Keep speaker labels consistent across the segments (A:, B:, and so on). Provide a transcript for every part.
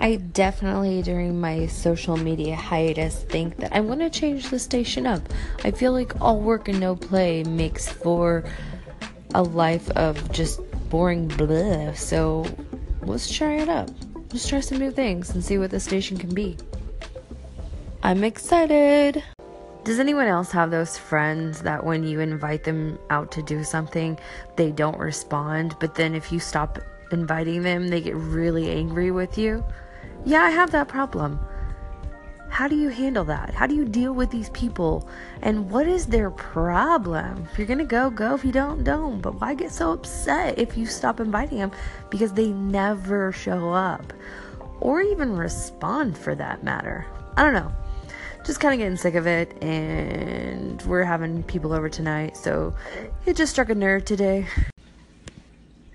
A: I definitely, during my social media hiatus, think that I want to change the station up. I feel like all work and no play makes for a life of just boring blah. So let's try it up. Let's try some new things and see what the station can be. I'm excited. Does anyone else have those friends that when you invite them out to do something, they don't respond, but then if you stop inviting them, they get really angry with you? Yeah, I have that problem. How do you handle that? How do you deal with these people? And what is their problem? If you're gonna go, go. If you don't, don't. But why get so upset if you stop inviting them because they never show up or even respond for that matter? I don't know just kind of getting sick of it, and we're having people over tonight, so it just struck a nerve today.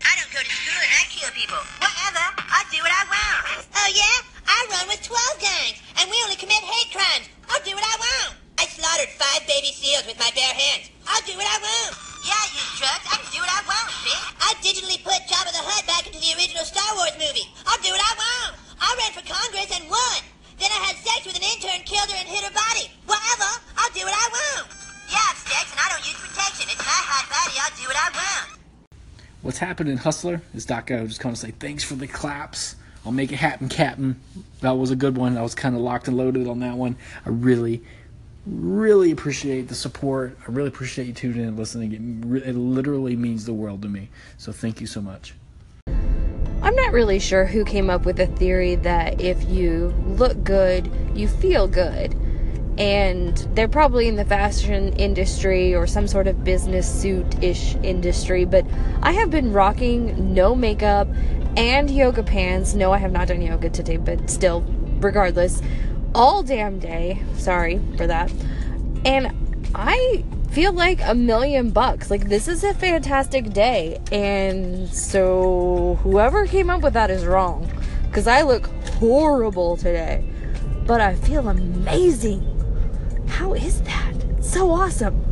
B: I don't go to school and I kill people. Whatever. I do what I want. Oh, yeah? I run with 12 gangs, and we only commit hate crimes. I'll do what I want. I slaughtered five baby seals with my bare hands. I'll do what I want. Yeah, I use drugs. I can do what I want, bitch. I digitally put Jabba the Hutt back into the original Wars movie. I'll do what I want. I ran for Congress and won. Then I had sex with an intern, killed her, and hit her body. Whatever. I'll do what I want. Yeah, I have sex, and I don't use protection. It's my hot body. I'll do what I want.
C: What's happening, Hustler? Is Doc I just kind of say thanks for the claps. I'll make it happen, Captain. That was a good one. I was kind of locked and loaded on that one. I really, really appreciate the support. I really appreciate you tuning in and listening. It, it literally means the world to me. So thank you so much.
A: I'm not really sure who came up with the theory that if you look good, you feel good. And they're probably in the fashion industry or some sort of business suit ish industry. But I have been rocking no makeup and yoga pants. No, I have not done yoga today, but still, regardless, all damn day. Sorry for that. And I feel like a million bucks. Like, this is a fantastic day. And so, whoever came up with that is wrong. Because I look horrible today. But I feel amazing. How is that? so awesome.